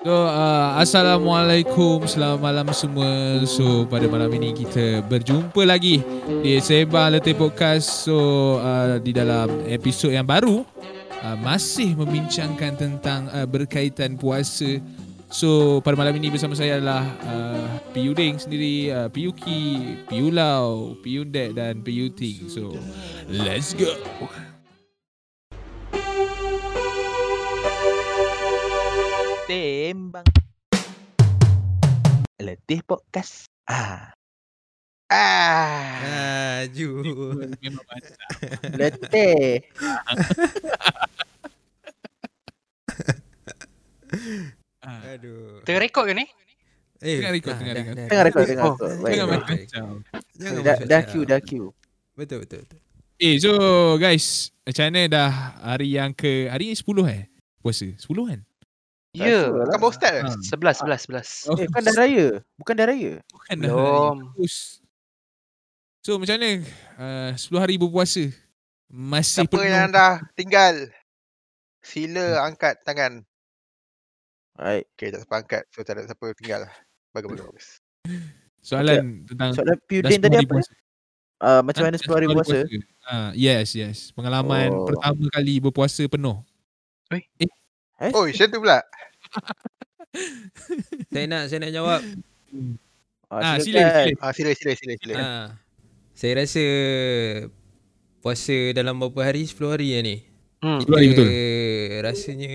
So, uh, Assalamualaikum. Selamat malam semua. So, pada malam ini kita berjumpa lagi Di Seba Letih Podcast. So, uh, di dalam episod yang baru uh, Masih membincangkan tentang uh, berkaitan puasa. So, pada malam ini bersama saya adalah uh, Ding sendiri uh, Piu Ki, Piu Lau, Piu Dek dan Piu Ting So, let's go Tembang. Letih podcast. Ah. Ah. Memang masak Letih. Ah. Aduh. Tengah rekod ke ni? Eh, Tengah dah, tengah dah. Tengah record, tengah Oh, Jangan baik. main Dah, macam dah cakap. queue, dah queue. Betul, betul, betul. Eh so guys Macam mana dah hari yang ke Hari ni 10 eh Puasa 10 kan Ya. lah. Bukan baru start ke? Ha. Sebelas, sebelas, sebelas. Oh, Eh, bukan dah raya. Bukan dah raya. Bukan dah Belum. Bagus. So macam mana uh, 10 hari berpuasa Masih Siapa yang dah tinggal Sila angkat tangan Baik. Okay tak siapa angkat So tak ada siapa tinggal Bagus bagus Soalan tentang Soalan 10 tadi apa? puasa. Uh, macam mana 10 hari puasa? Ah, yes yes Pengalaman Oh. pertama kali berpuasa penuh Eh? Oh macam tu pula Saya nak saya nak jawab. Ah, silakan. sila, sila. ah, Sila sila sila sila Ha. Saya rasa puasa dalam berapa hari? 10 hari ya ni. Hmm. 10 hari betul Rasanya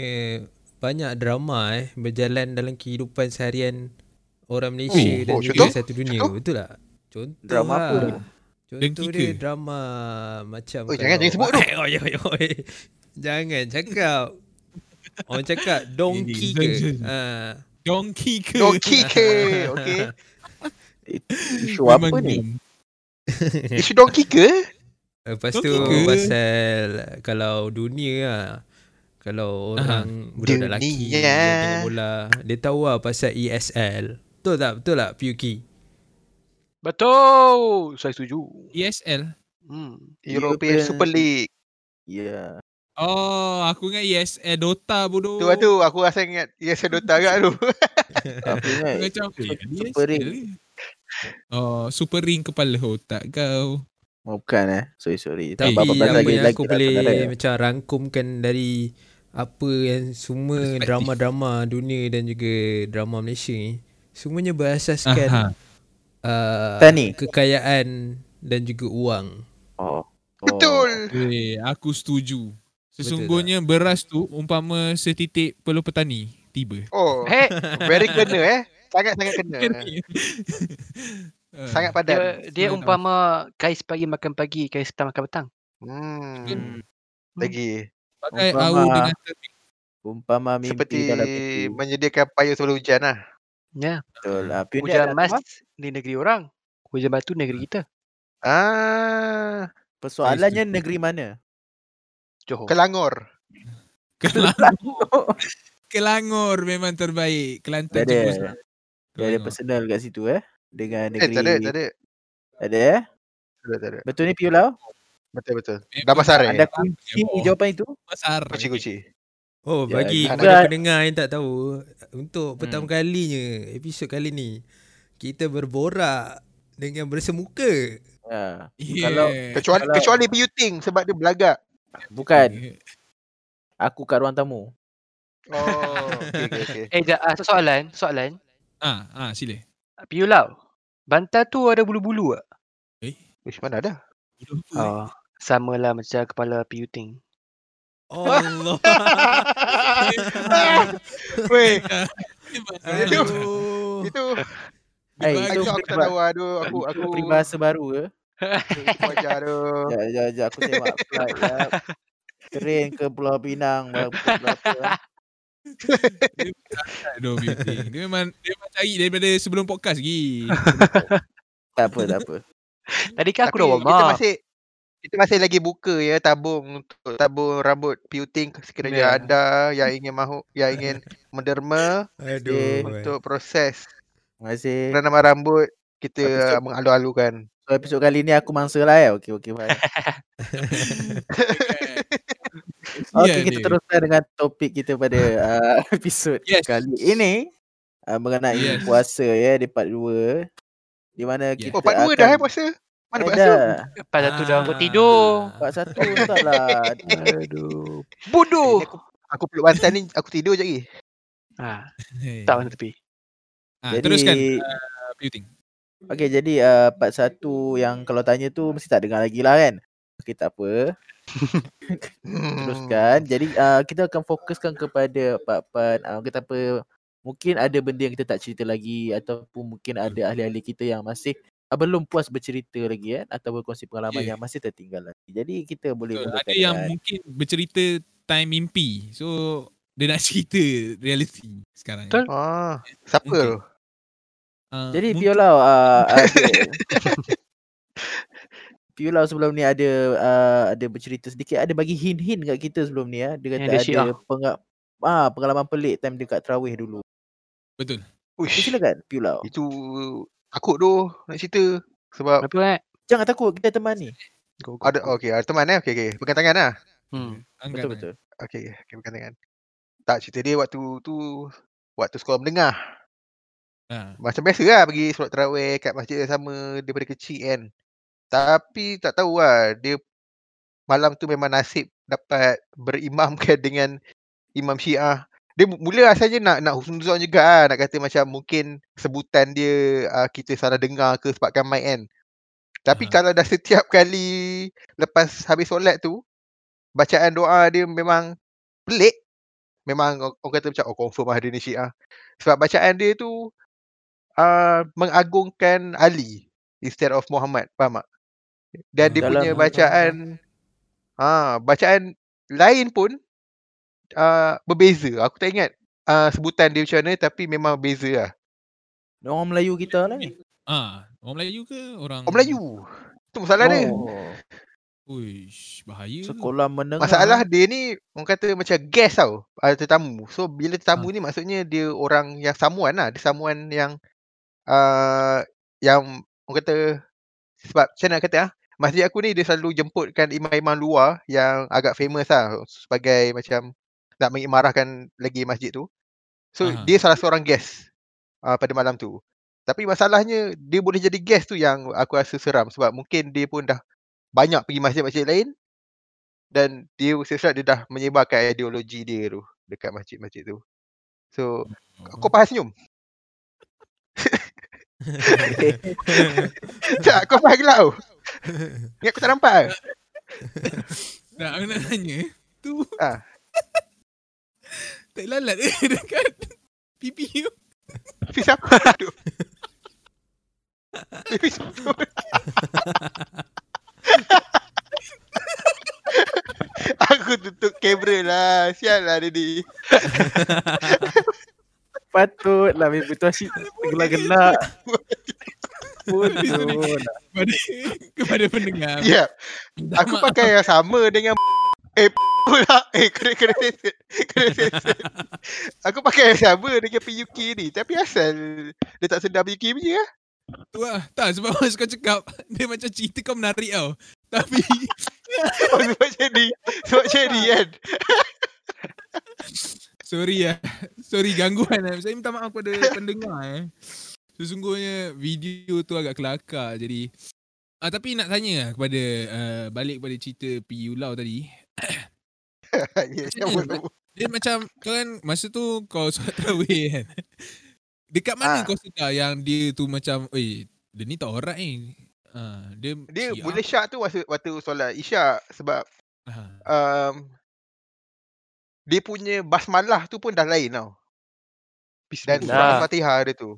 banyak drama eh berjalan dalam kehidupan seharian orang Malaysia Oh, dan oh, juga contoh? satu dunia. Contoh? Betul tak? Contoh Drama lah. apa? Contoh dia drama macam Oi, jangan- jangan sebut tu. Oh, oi, oi, oi. Jangan cakap. Orang cakap donkey ke? Ha. Donkey ke Donkey ke Okay Isu apa Memang ni? Isu donkey ke Lepas tu Donkey ke? pasal kalau dunia lah. Kalau orang budak lelaki yang tengok bola, dia tahu lah pasal ESL. Betul tak? Betul tak Pyuki? Betul. Saya setuju. ESL Hmm. European European Super League Ya. Oh aku ingat ESL Dota bodoh Tu lah tu Aku rasa ingat Yes Dota agak tu Aku ingat. Macam eh, Super ESL Ring. ke? Oh Super Ring kepala otak kau Oh, bukan eh. Sorry, sorry. Tapi Tak apa-apa apa lagi yang lagi aku boleh macam rangkumkan dari apa yang semua drama-drama dunia dan juga drama Malaysia ni semuanya berasaskan Aha. uh, Tani. kekayaan dan juga wang. Oh. oh. Betul Eh, aku setuju. Sesungguhnya beras tu umpama setitik peluh petani tiba. Oh Hey, Very kena eh Sangat-sangat kena Sangat padan dia, dia umpama kais pagi makan pagi, kais petang makan petang. Hmm Lagi pakai Umpama- au dengan tepi. Umpama mimpi Seperti dalam mimpi. Menyediakan payung sebelum hujan lah Ya. Betul. Piudin Hujan ada mas apa? di negeri orang. Hujan batu negeri kita. Ah Persoalannya negeri mana? Johor. Kelangor Kelangor. Kelangor memang terbaik. Kelantan Tak ada. Dia ada personal kat situ eh. Dengan Eh negeri. tak ada tak ada Ada eh? Tak ada tak ada Betul ni Piulau? Betul betul Memang Damansara Ada kunci Oh. jawapan itu? Pasar. Kunci-kunci Oh Ya, bagi juga- kepada pendengar yang tak tahu untuk Hmm. pertama kalinya episod kali ni kita berborak dengan bersemuka. Ya. Yeah. Kalau- Kecuali Kalau- kecuali Piuting sebab dia belagak Bukan. Aku kat ruang tamu. Oh okay, okay, okay. Eh, jap, ah, soalan, soalan. Ah, ah sila. Piulau. Bantal tu ada bulu-bulu tak? Wish mana ada apa, eh? Oh, sama lah macam kepala piuting. Allah. Weh. Itu Eh, Dibagi. itu Itu aku tak tahu Aduh aku aku Aku peribahasa baru ke? Ajar aduh Ya, ya, ya, aku tembak flight ya. Train ke Pulau Pinang berapa berapa. eh. Aduh. Dia memang dia memang cari daripada sebelum podcast lagi. Tak apa, tak apa. Tadi kan aku Tapi dah warm kita up. masih kita masih lagi buka ya tabung untuk tabung rambut Piuting sekiranya Ya. anda yang ingin mahu yang ingin menderma Aduh. untuk proses Terima kasih. penanaman rambut kita mengalu-alukan. So episod kali ni aku mangsa lah ya. Okey okey baik. Okey, Ya, kita dia. teruskan dengan topik kita pada uh, episod Yes. kali ini uh, mengenai Yes. puasa ya di part 2 di mana Yeah. kita Oh, part 2 akan dah eh puasa. Mana Eh, part 1? dah. Aku Ah. tidur. Part 1 entahlah. Aduh. Bodoh. Aku, aku peluk bantal ni, aku tidur je lagi. Ha, Hey. tak mana tepi. Ah, Jadi teruskan uh, Beauty. Okey, jadi uh, part 1 yang kalau tanya tu mesti tak dengar lagi lah kan. Okey, tak apa. Hmm. Teruskan. Jadi uh, kita akan fokuskan kepada part-part uh, kita apa mungkin ada benda yang kita tak cerita lagi ataupun mungkin ada ahli-ahli kita yang masih uh, belum puas bercerita lagi kan atau berkongsi pengalaman Yeah. yang masih tertinggal lagi. Jadi kita boleh mulakan Ada yang dengan- mungkin bercerita time mimpi. So dia nak cerita reality sekarang. Betul. Ah, siapa tu? Uh, Jadi mungkin- Piolau uh, ada Piolau sebelum ni ada uh, ada bercerita sedikit ada bagi hint-hint kat kita sebelum ni ya. Dia kata ada penga- ah, pengalaman pelik time dekat Terawih dulu. Betul. Eh, Uish, silakan Piolau. itu takut tu nak cerita. Sebab Kenapa eh? Jangan takut kita teman ni. Go, go, ada, go. okay, ada teman eh. Okay, okay. Pegang tangan lah. Hmm. Betul betul. Okay, okay, pegang tangan. Tak, cerita dia waktu tu, waktu sekolah menengah. Ha. Macam biasa lah pergi solat terawih kat masjid yang sama daripada kecil kan. Tapi tak tahu lah, dia malam tu memang nasib dapat berimamkan dengan imam syiah. Dia mu- mula asalnya nak nak husnuzon juga lah, nak kata macam mungkin sebutan dia uh, kita salah dengar ke sebabkan mic kan. Tapi Aha. kalau dah setiap kali lepas habis solat tu, bacaan doa dia memang pelik. Memang orang orang kata macam, oh confirm lah dia ni syiah. Sebab bacaan dia tu uh, mengagungkan Ali instead of Muhammad. Faham tak? Dan dia Dalam- punya bacaan ha, bacaan lain pun uh, berbeza. Aku tak ingat uh, sebutan dia macam mana tapi memang beza lah. Orang Melayu kita lah ni. Ah, orang Melayu ke orang Orang Melayu. Itu masalah dia. Oh, Uish, bahaya. sekolah menengah. Masalah dia ni orang kata macam guest tau. Ada tetamu. So bila tetamu Ha. ni maksudnya dia orang yang samuan lah. Dia samuan yang uh, yang orang kata sebab macam nak kata ah masjid aku ni dia selalu jemputkan imam-imam luar yang agak famous lah sebagai macam nak mengimarahkan lagi masjid tu. So Aha. dia salah seorang guest uh, pada malam tu. Tapi masalahnya dia boleh jadi guest tu yang aku rasa seram sebab mungkin dia pun dah banyak pergi masjid-masjid lain dan dia sesuatu dia dah menyebarkan ideologi dia tu dekat masjid-masjid tu. So kau faham senyum? tak, kau faham gelak tu. Ni aku tak nampak ke? Tak, aku nak tanya. Tu. Ah. tak lalat ke dekat pipi tu? Tapi siapa tu? Tapi siapa? Aku tutup kamera lah. Sial lah dia ni. Patutlah betul asyik gelak-gelak. Lah. Kepada, kepada pendengar. Ya. minta Aku maaf. pakai yang sama dengan Eh pula Eh kena kena sensor Kena sensor Aku pakai yang sama dengan PUK ni Tapi asal Dia tak sedar PUK punya lah Tu lah. Tak, sebab masa kau cakap, dia macam cerita kau menarik tau. Tapi, Oh sebab macam ni Sebab macam ni kan sorry lah. Sorry gangguan lah. Saya minta maaf kepada pendengar eh. Sesungguhnya video tu agak kelakar. Jadi, ah, tapi nak tanya lah kepada, uh, balik kepada cerita P. Ulau tadi. Ya, mana? sama. Dia macam, kan masa tu kau solat tarawih kan. Dekat mana Ah. kau sedar yang dia tu macam, eh, dia ni tak alright ni. Ah, dia Dia syiah. boleh syak tu waktu, waktu solat isyak Sebab Ah, um, Dia punya basmalah tu pun dah lain tau Dan surah Dah. Al-Fatihah dia tu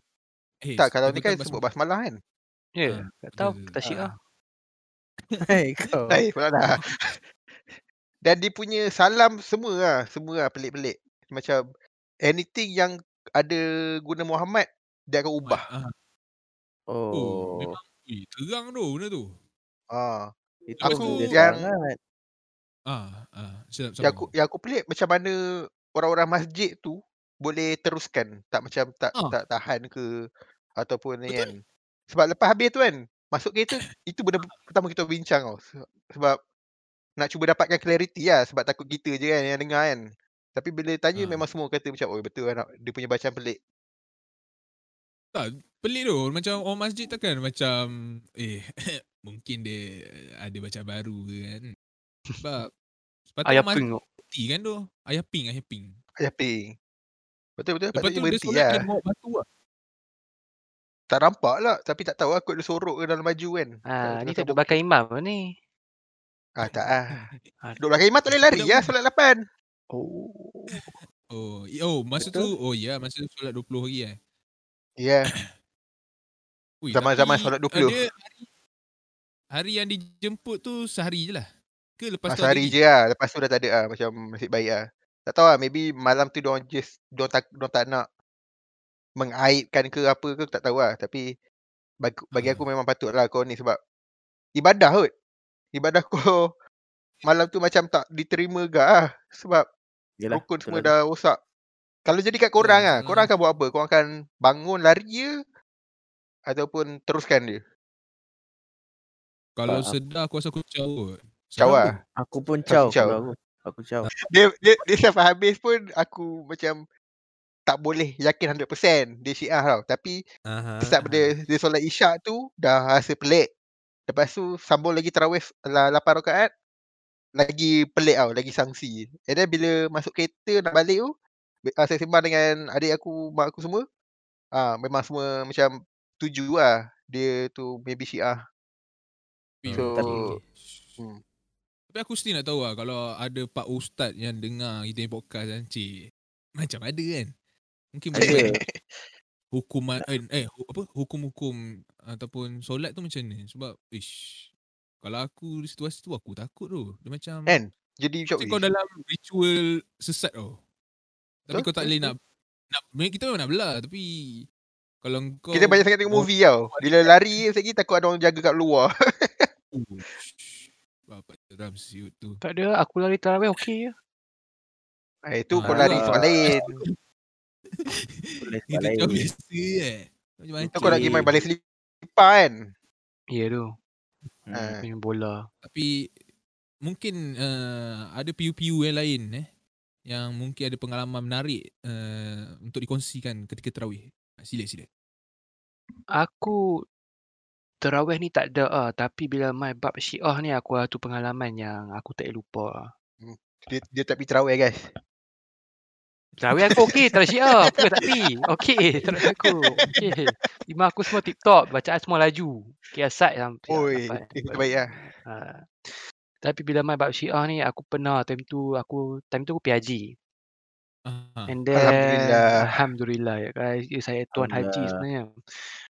Eh, Tak kalau ni betul kan sebut basmalah kan Ya, tak tahu. betul, Tak syik Ah. lah. Hai kau. Eh pula dah Dan dia punya salam semua lah Semua lah pelik-pelik Macam Anything yang ada guna Muhammad Dia akan ubah Ah, Oh. oh, memang eh, terang tu benda tu. Ah, Itu Aku dia yang- sangat. Ah, ah, sedap yang aku yang aku pelik macam mana orang-orang masjid tu boleh teruskan tak macam tak Ah. tak tahan ke ataupun ni Betul. kan. Sebab lepas habis tu kan masuk kereta itu benda pertama kita bincang tau. Se- Sebab nak cuba dapatkan clarity lah sebab takut kita je kan yang dengar kan. Tapi bila tanya Ha. memang semua kata macam oh betul lah nak dia punya bacaan pelik. Tak, pelik tu. Macam orang masjid takkan macam eh mungkin dia ada baca baru ke kan. Sebab sepatutnya Ayah orang ping tu. mati kan tu. Ayah ping, ayah ping. Ayah ping. Betul betul Lepas tu dia berhenti solat lah. dia bawa batu lah. Tak nampak lah tapi tak tahu lah kot dia sorok ke dalam baju kan. Ah, ni tak duduk belakang imam ke ni. Ah tak ah. Ah, Duduk belakang imam tak boleh lari lah solat 8. Oh. Oh, i- oh masa tu oh ya masa tu solat 20 hari eh. Ya. Yeah. Zaman-zaman solat uh, 20. Dia hari, hari yang dijemput tu sehari je lah. Ke lepas tu Masa ada hari je lah. Lepas tu dah tak ada lah. Macam nasib baik lah. Tak tahu lah. Maybe malam tu diorang just, diorang tak, diorang tak nak mengaibkan ke apa ke tak tahu lah. Tapi bagi, bagi aku memang patut lah kau ni sebab ibadah kot. Ibadah kau malam tu macam tak diterima gak lah. Sebab Yelah, rukun semua lah. dah rosak. Kalau jadi kat korang Ya, lah. Korang salah. akan buat apa? Korang akan bangun lari je? Ataupun teruskan dia? Kalau sedar aku rasa aku caw kot. Caw Seram lah. Aku pun Aku caw caw. kalau aku. Aku caw. Dia, dia, dia sampai habis pun aku macam tak boleh yakin 100% dia syiah tau. Tapi Aha. Start pada dia solat isyak tu dah rasa pelik. Lepas tu sambung lagi tarawih la- 8 rakaat lagi pelik tau, lagi sangsi. And then bila masuk kereta nak balik tu, uh, saya sembang dengan adik aku, mak aku semua. Ah memang semua macam tuju lah dia tu maybe syiah. So, hmm. Tapi aku still nak tahu lah kalau ada pak ustaz yang dengar kita punya podcast kan, cik. Macam ada kan? Mungkin boleh hukuman eh, eh apa hukum-hukum ataupun solat tu macam mana? Sebab ish kalau aku di situasi tu aku takut tu. Dia macam Kan? Jadi macam kau "Ish, dalam ritual sesat tau. Tapi kau tak boleh nak nak kita memang nak belah tapi kalau kau kita banyak sangat tengok movie tau. Bila lari lagi takut ada orang jaga kat luar. Bapak seram siut tu. Tak ada, aku lari tarawih okey je. Eh tu Ah, kau lari lah. tempat lain. Boleh Itu macam lain. biasa eh. Macam Tu kau nak pergi main balai selipar kan. Ya tu. Hmm. Ah. Main bola. Tapi mungkin uh, ada piu-piu yang lain eh yang mungkin ada pengalaman menarik uh, untuk dikongsikan ketika terawih. Sila sila. Aku terawih ni tak ada ah, tapi bila main bab syiah ni aku ada tu pengalaman yang aku tak boleh lupa. ah. Dia, dia tak pergi terawih guys. Terawih aku okey, terawih syiah. Apa tak pi? Okey, terawih aku. Okey. Imam aku semua TikTok, bacaan semua laju. Kiasat yang Oi, sampai. itu terbaik lah. Ha. Tapi bila main bab syiah ni aku pernah time tu aku time tu aku pergi haji. Ah, And then Alhamdulillah. Alhamdulillah ya guys. Ya, Saya tuan haji sebenarnya.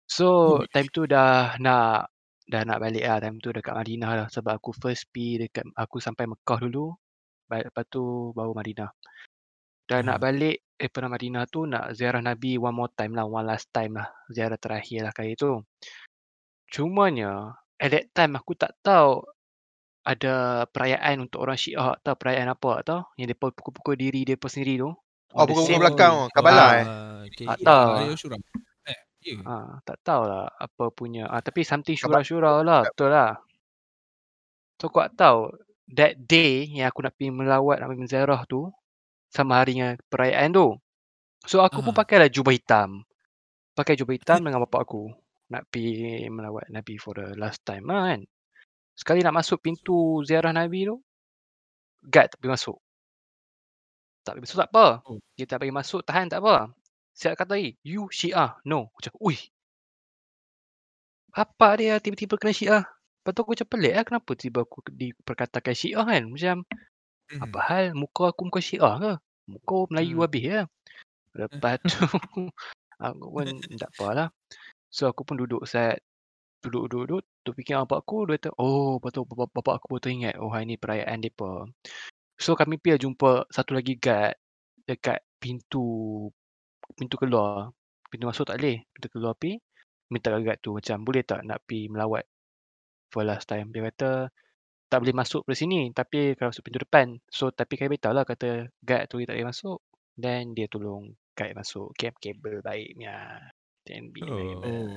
So time tu dah nak dah nak balik lah time tu dekat Madinah lah sebab aku first pi dekat aku sampai Mekah dulu. Ba- Lepas tu baru Madinah. Dah nak Ah. balik daripada Madinah tu nak ziarah Nabi one more time lah, one last time lah. Ziarah terakhir lah kali tu. Cumanya at that time aku tak tahu ada perayaan untuk orang Syiah tak tahu perayaan apa tak tahu yang depa pukul-pukul diri depa sendiri tu. Oh, the pukul-pukul same- belakang tu, Kabalah Ah. eh. Okay. Tak tahu. Hari Ashura. Eh, ya. Ha, tak tahulah apa punya. Ah, tapi something syura-syura lah. Betul lah. So kau tak tahu that day yang aku nak pergi melawat nak pergi menziarah tu sama hari dengan perayaan tu. So aku pun Ah. pakailah jubah hitam. Pakai jubah hitam dengan bapak aku. Nak pergi melawat Nabi for the last time lah kan. Sekali nak masuk pintu ziarah Nabi tu, guard tak boleh masuk. Tak boleh masuk tak apa. Oh. Dia tak bagi masuk, tahan tak apa. Siap kata lagi, you Syiah. No. Macam, ui. Apa dia tiba-tiba kena Syiah? Lepas tu aku macam pelik lah kenapa tiba aku diperkatakan Syiah kan. Macam, Mhm. apa hal muka aku muka Syiah ke? Muka Melayu Hmm. habis ya. Lepas tu, aku pun tak apalah. So aku pun duduk set. Duduk-duduk, tu fikir bapak aku, dia kata, oh betul bapak, bapak aku betul ingat, oh hari ni perayaan mereka. So kami pergi jumpa satu lagi guard dekat pintu pintu keluar. Pintu masuk tak boleh. Pintu keluar pergi. Minta kat guard tu macam boleh tak nak pergi melawat for last time. Dia kata tak boleh masuk dari sini tapi kalau masuk pintu depan. So tapi kami beritahu lah kata guard tu dia tak boleh masuk. Then dia tolong guide masuk. Cab kabel baiknya. TNB Oh. member. Oh.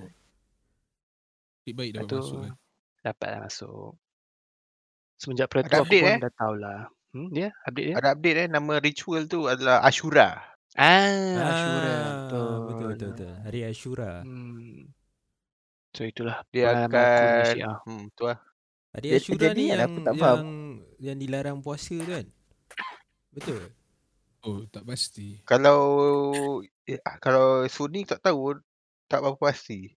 Baik baik dah Lepas masuk kan. dapatlah masuk. Semenjak Pre aku update, pun eh? dah tahulah. Hmm, dia update dia. Ada update eh nama ritual tu adalah Ashura. Ah, Ashura. Betul. Betul, betul, betul. Hari Ashura. Hmm. So itulah Dia akan Syiah. hmm tu lah. Hari Jadi- Ashura ni kan yang aku tak faham. yang yang dilarang puasa tu kan? Betul. Oh, tak pasti. Kalau eh, kalau Sunni tak tahu tak berapa pasti.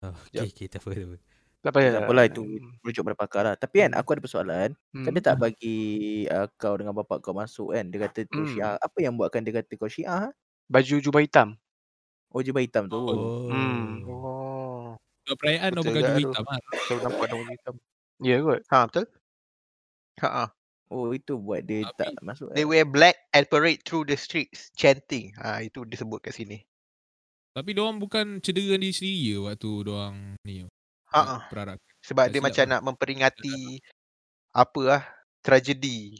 Oh, okay, okay, tak apa, tak apa. Tak payah. Tak apalah itu rujuk pada pakar lah. Tapi kan Hmm. aku ada persoalan. Hmm. Kan dia tak bagi uh, kau dengan bapak kau masuk kan. Dia kata tu Hmm. syiah. Apa yang buatkan dia kata kau syiah? ha? Baju jubah hitam. Oh jubah hitam tu. Oh. Hmm. Oh. Kalau perayaan dah Betul pakai tu. hitam lah. Selalu nampak nama hitam. Ya kot. Ha betul? Ha ah. Oh itu buat dia Tapi- tak masuk. They eh. wear black and parade through the streets chanting. Ha itu disebut kat sini. Tapi diorang bukan cedera diri sendiri ke waktu diorang ni. Ah. Perarak. Sebab Tak dia macam lah. nak memperingati apa lah tragedi.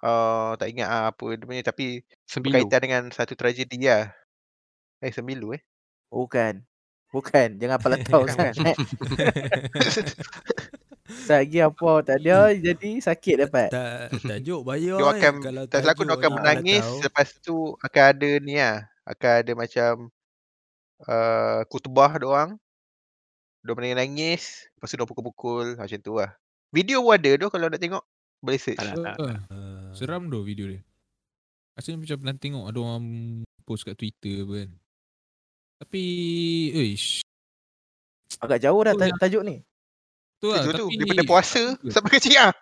Uh, tak ingat ah apa dia punya tapi Sembilu. berkaitan dengan satu tragedi lah. Eh sembilu eh. Bukan. Bukan. Jangan apalah tahu sangat. eh. Lagi apa tak ada jadi sakit dapat. Tak tajuk bayar Dia eh. akan Kalau tak aku dia tajuk akan menangis kalau tahu. lepas tu akan ada ni lah. Akan ada macam uh, kutubah doang. Dia menangis, lepas tu dia pukul-pukul macam tu lah. Video pun ada tu kalau nak tengok. Boleh search. Alah, tak. Ah. Seram tu video dia. Rasanya macam pernah tengok ada orang post kat Twitter apa kan. Tapi, ish. Agak jauh dah Oh, ta- tajuk ni. Tu lah. Itu tu tapi daripada puasa sampai ke Cina.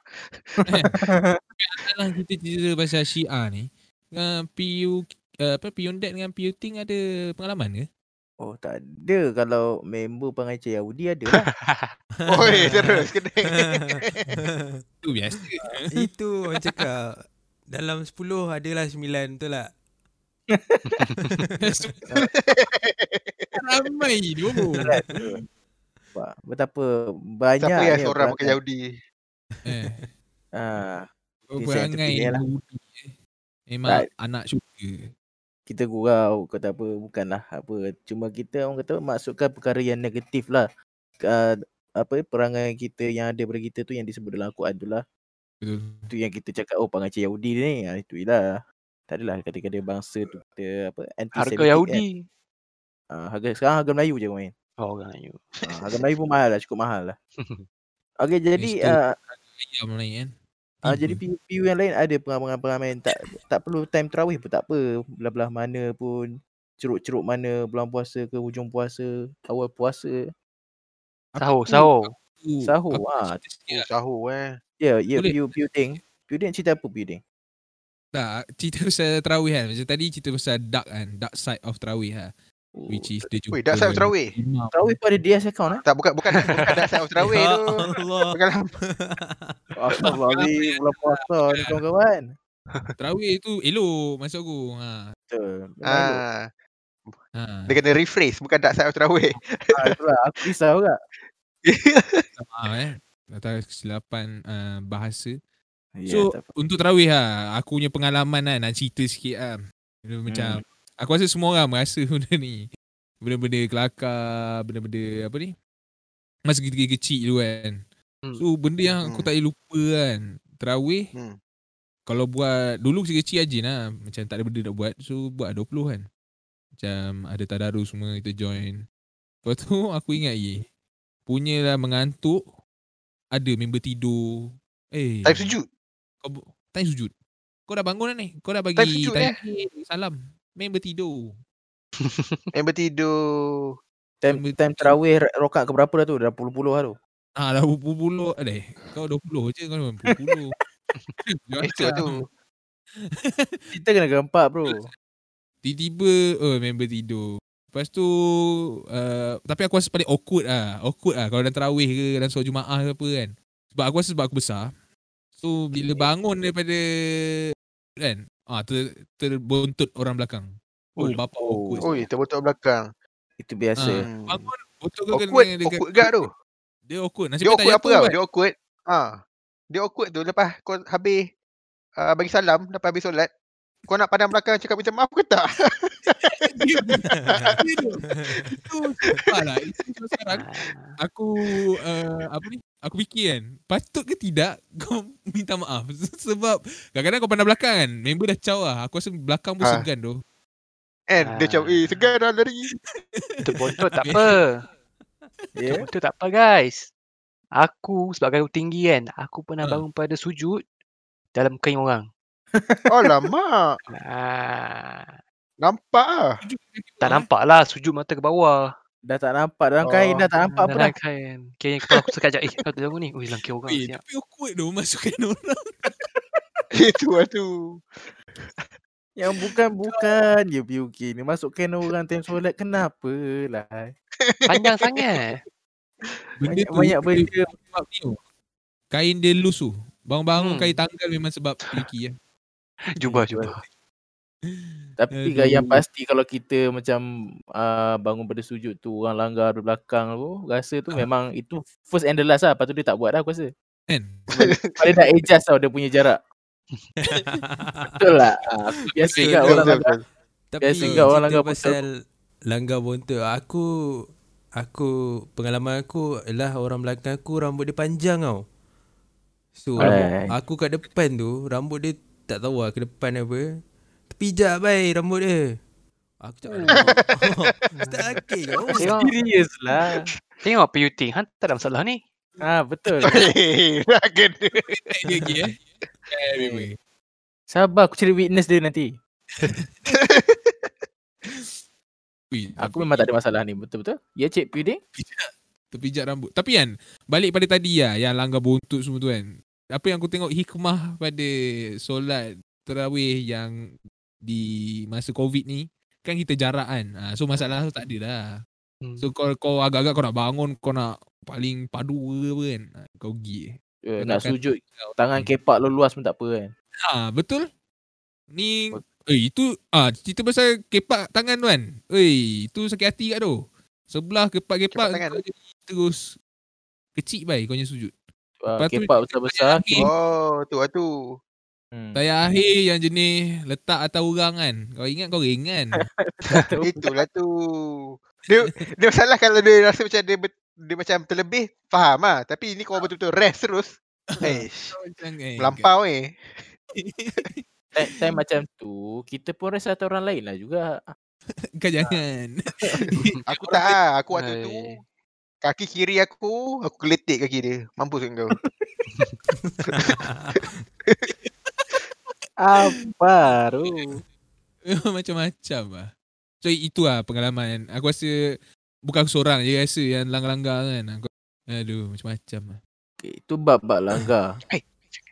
Lah kita cerita pasal Syiah ni. Dengan PU, uh, apa, Piondet dengan PU Ting ada pengalaman ke? Oh tak ada kalau member pengacara Yahudi ada lah. Oi, terus kena. Itu biasa. Itu orang cakap dalam 10 adalah 9 betul tak? Ramai tu. Wah, Betapa banyak Siapa yang seorang pakai. Yahudi? Eh, Ah. Yahudi. eh. Memang Tak. anak syurga. Kita gurau kata apa bukanlah apa cuma kita orang kata masukkan perkara yang negatif lah uh, apa perangai kita yang ada pada kita tu yang disebut dalam Al-Quran tu lah Betul. tu yang kita cakap oh pengacar Yahudi ni ha, itu lah tak adalah kata-kata bangsa tu kita apa anti Harga Yahudi. kan. uh, harga sekarang harga Melayu je kau main Oh, orang Melayu. uh, harga Melayu pun mahal lah cukup mahal lah Okay jadi uh, Ayam lain kan. Ah Tiba. jadi PU, yang lain ada pengamal-pengamal tak tak perlu time tarawih pun tak apa. Belah-belah mana pun ceruk-ceruk mana bulan puasa ke hujung puasa, awal puasa, Sahur, sahur. sahur. Ah, lah. sahur eh. ya, ya. PU PU ting. PU ting cerita apa PU ting? Tak, cerita pasal Terawih kan. Macam tadi cerita pasal dark kan. Dark side of Terawih lah. Oh, Which is dia jumpa. Weh, dah sahur terawih. imam. Tarawih pun ada DS account eh? Tak bukan bukan bukan dah sahur terawih ya tu. Allah. Bukan Astagfirullahaladzim, bulan puasa ni kawan-kawan. Terawih tu elok maksud aku. Ha. Betul. Ah, Ha. dia kena rephrase bukan dak sahur terawih. Ah, itulah aku risau juga. Maaf eh. Atas kesilapan uh, bahasa. Ya, So untuk terawih lah Aku punya pengalaman lah Nak cerita sikit lah Dia Macam Aku rasa semua orang merasa benda ni Benda-benda kelakar Benda-benda apa ni Masa kita kecil dulu kan Hmm. So benda yang aku Hmm. tak boleh lupa kan Terawih Hmm. Kalau buat Dulu kecil-kecil rajin lah Macam tak ada benda nak buat So buat 20 kan Macam ada tadarus semua Kita join Lepas tu aku ingat ye Punyalah mengantuk Ada member tidur Eh Time sujud. kau time sujud. Kau dah bangun dah ni. Kau dah bagi Time sujud, eh? tahiyat, salam. Member tidur. Member tidur. Time, time tarawih rokat ke berapa dah tu? Dah puluh-puluh lah tu. Ah dah puluh-puluh. Adeh, kau 20 je kau puluh-puluh. Itu tu. Kita kena gempak bro. Tiba-tiba oh member tidur. Lepas tu uh, tapi aku rasa paling awkward lah. Awkward lah kalau dalam tarawih ke dalam solat Jumaat ke apa kan. Sebab aku rasa sebab aku besar. So bila bangun daripada kan ah ter, terbuntut orang belakang. Oh, Oh, bapak oh. awkward. Oi, terbotok belakang. Itu biasa. Hmm. Bangun Betul ke Awkward, kena dekat awkward gak tu. Dia awkward. Nasib Dia awkward apa tau? kan? Dia awkward. Ha. Dia awkward tu lepas kau habis uh, bagi salam lepas habis solat. Kau nak pandang belakang cakap minta maaf ke tak? Dia dia tu. Itu lah. Itu sekarang Ah, aku uh, apa ni? Aku fikir kan, patut ke tidak kau minta maaf? Sebab kadang-kadang kau pandang belakang kan, member dah caw lah. Aku rasa belakang pun Ah. segan tu. And dia macam Ah. eh segan dah lari. Untuk bontot tak apa. Ya. bontot tak apa guys. Aku sebagai aku tinggi kan, aku pernah Ha. bangun pada sujud dalam kain orang. Oh lama. Ah, Nampak ah. tak nampak lah sujud mata ke bawah. Dah tak nampak dalam kain Oh. dah tak nampak apa dah. Dalam kain. Kira kepala aku sekejap. Eh, kau tengok ni. Ui, kain orang Eh, siap. tapi awkward tu masukkan orang. Itu lah tu. Yang bukan-bukan je PUK ni. Masukkan orang time solat kenapa lah. Panjang sangat. Benda Banyak, tu banyak benda. sebab ni tu. Kain dia loose tu. Bangun-bangun Hmm. kain tanggal memang sebab Yuki ya. Jubah, jubah. Tapi kan yang Aduh. pasti kalau kita macam uh, bangun pada sujud tu orang langgar di belakang tu rasa tu Ah. memang itu first and the last lah. Lepas tu dia tak buat dah aku rasa. Kan? Dia dah adjust tau dia punya jarak. Betul lah. Ah, aku biasa kat betul, orang betul, langgar. Tapi Biasa kat orang langgar pasal langgar bontot. Aku aku pengalaman aku ialah orang belakang aku rambut dia panjang tau. So Alright. aku kat depan tu rambut dia tak tahu lah ke depan apa. Terpijak bai rambut dia. Aku cakap oh, Start laki kau. Tengok, Serius lah. tengok PUT. Han tak ada masalah ni. Ah betul. Eh, kena. Lagi eh. Sabar aku cari witness dia nanti. Ui, Aku memang tak ada masalah ni. Betul-betul. Ya Cik Puding? terpijak rambut. Tapi kan, balik pada tadi lah, yang langgar buntut semua tu kan. Apa yang aku tengok hikmah pada solat terawih yang di masa COVID ni, kan kita jarak kan. Ha, so masalah tu tak ada lah. Hmm. So kau, kau agak-agak kau nak bangun, kau nak paling padu ke apa kan. Ha, kau pergi. Gunakan- nak sujud tangan kepak luas pun tak apa kan. Ha, betul. Ni, eh itu, ah cerita pasal kepak tangan tu kan. Eh, itu sakit hati kat tu. Sebelah kepak-kepak kau terus kecil baik kau punya sujud. Uh, Lepas tu kepak besar-besar. Oh, tu lah tu. Hmm. Tayar akhir yang jenis letak atas orang kan. Kau ingat kau ringan. Itulah tu. Dia dia salah kalau dia rasa macam dia ber- dia macam terlebih, faham lah. Tapi ni kau betul-betul rest terus. Eish, eh, melampau eh. Time, time macam tu, kita pun rasa atas orang lain lah juga. Kau jangan. Aku tak ah, aku waktu tu. Kaki kiri aku, aku geletik kaki dia. Mampus kan kau. Apa tu? Macam-macam lah. So itu lah pengalaman. Aku rasa bukan aku seorang je rasa yang langgar-langgar kan. Aku, aduh macam-macam lah. Okay, itu bab-bab langgar. Eh,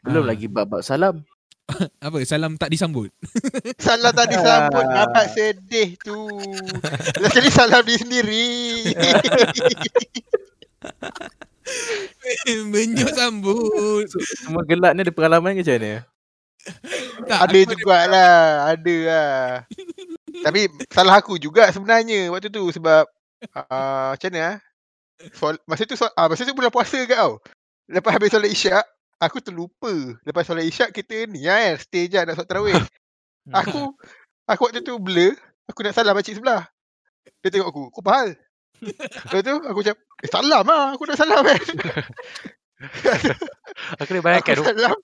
Belum ah. lagi bab-bab salam. Apa? Salam tak disambut. Salah tak disambut, nampak sedih tu. Jadi salah diri sendiri. Menyok sambut. Semua gelak ni ada pengalaman ke macam mana? Tak, ada jugalah, ada lah. Tapi salah aku juga sebenarnya waktu tu sebab uh, macam mana ah? Sol, masa tu sol, ah, masa tu bulan puasa ke tau. Lepas habis solat isyak, aku terlupa. Lepas solat isyak kita ni lah kan, stay je nak solat tarawih. aku aku waktu tu blur, aku nak salam makcik sebelah. Dia tengok aku, kau apa hal? Lepas tu aku macam, eh salam lah, aku nak salam kan. Aku boleh bayangkan aku tu. salam.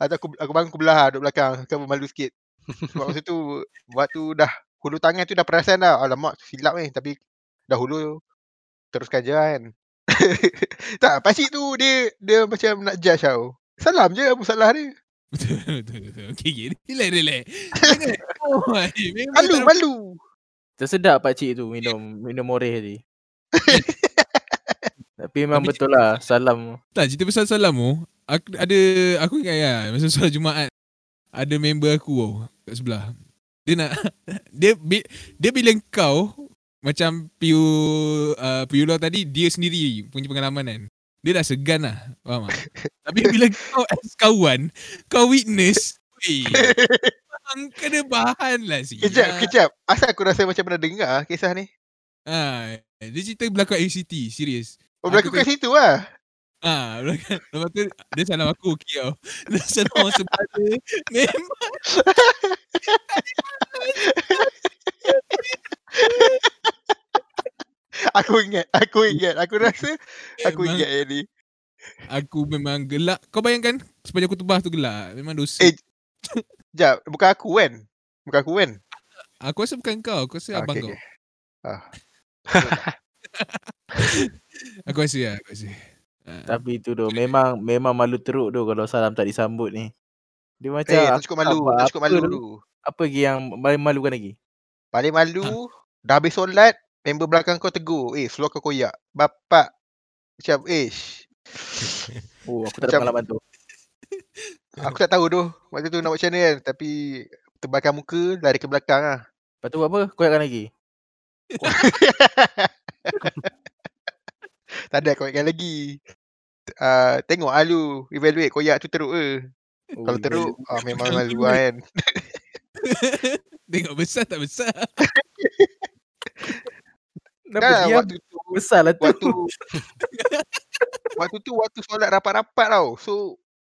Atau aku, aku bangun ke belah duduk belakang, aku malu sikit. Sebab masa tu, waktu dah hulu tangan tu dah perasan dah. Alamak, silap ni. Tapi dahulu teruskan je kan. tak, pakcik tu dia dia macam nak judge tau. Salam je apa salah dia. Betul, betul, betul. Okay, okay. Relax, relax. Oh, Malu, malu. Tersedak pak cik tu minum minum moreh tadi. Tapi memang Tapi betul lah salam. Tak, cerita pasal salam tu, aku ada aku ingat ya, masa solat Jumaat ada member aku tau kat sebelah. Dia nak dia dia bila kau macam piu uh, piulau tadi dia sendiri punya pengalaman kan. Dia dah segan lah Faham tak? Tapi bila kau as kawan Kau witness Weh kena bahan lah si Kejap, kejap. Asal aku rasa macam pernah dengar kisah ni. ha, Dia cerita berlaku kat ACT Serius Oh, Aku berlaku kat situ lah. Ah, belakang. Lepas tu dia salam aku okey tau. Dia salam orang sebelah dia. Memang Aku ingat, aku ingat. Aku rasa aku Memang- ingat yang ni. aku memang gelak. Kau bayangkan sepanjang aku tebas tu gelak. Memang dosa. Eh, Sekejap, bukan aku kan? Bukan aku kan? Aku rasa bukan kau. Aku rasa Ah, abang okey, kau. Ah. Aku rasa lah. Aku rasa. Ah. Tapi tu tu memang memang malu teruk tu kalau salam tak disambut ni. Dia macam Eh, tak aku cukup malu. Tak cukup apa malu tu. Apa lagi yang paling malukan lagi? Paling malu, dah habis solat, member belakang kau tegur. Eh, seluar kau koyak. Bapak. Macam, ish. Oh, aku tak ada pengalaman tu. Aku tak tahu tu. Waktu tu nak buat macam mana kan. Tapi, tebalkan muka, lari ke belakang lah. Lepas tu buat apa? Koyakkan lagi. tak ada koyakkan lagi. Uh, tengok lah lu. Evaluate koyak tu teruk ke. Oh, Kalau teruk, ah, memang malu lah kan. Tengok besar tak besar. Kenapa Dah, diam? waktu tu, Besar lah tu. waktu waktu tu waktu solat rapat-rapat tau. So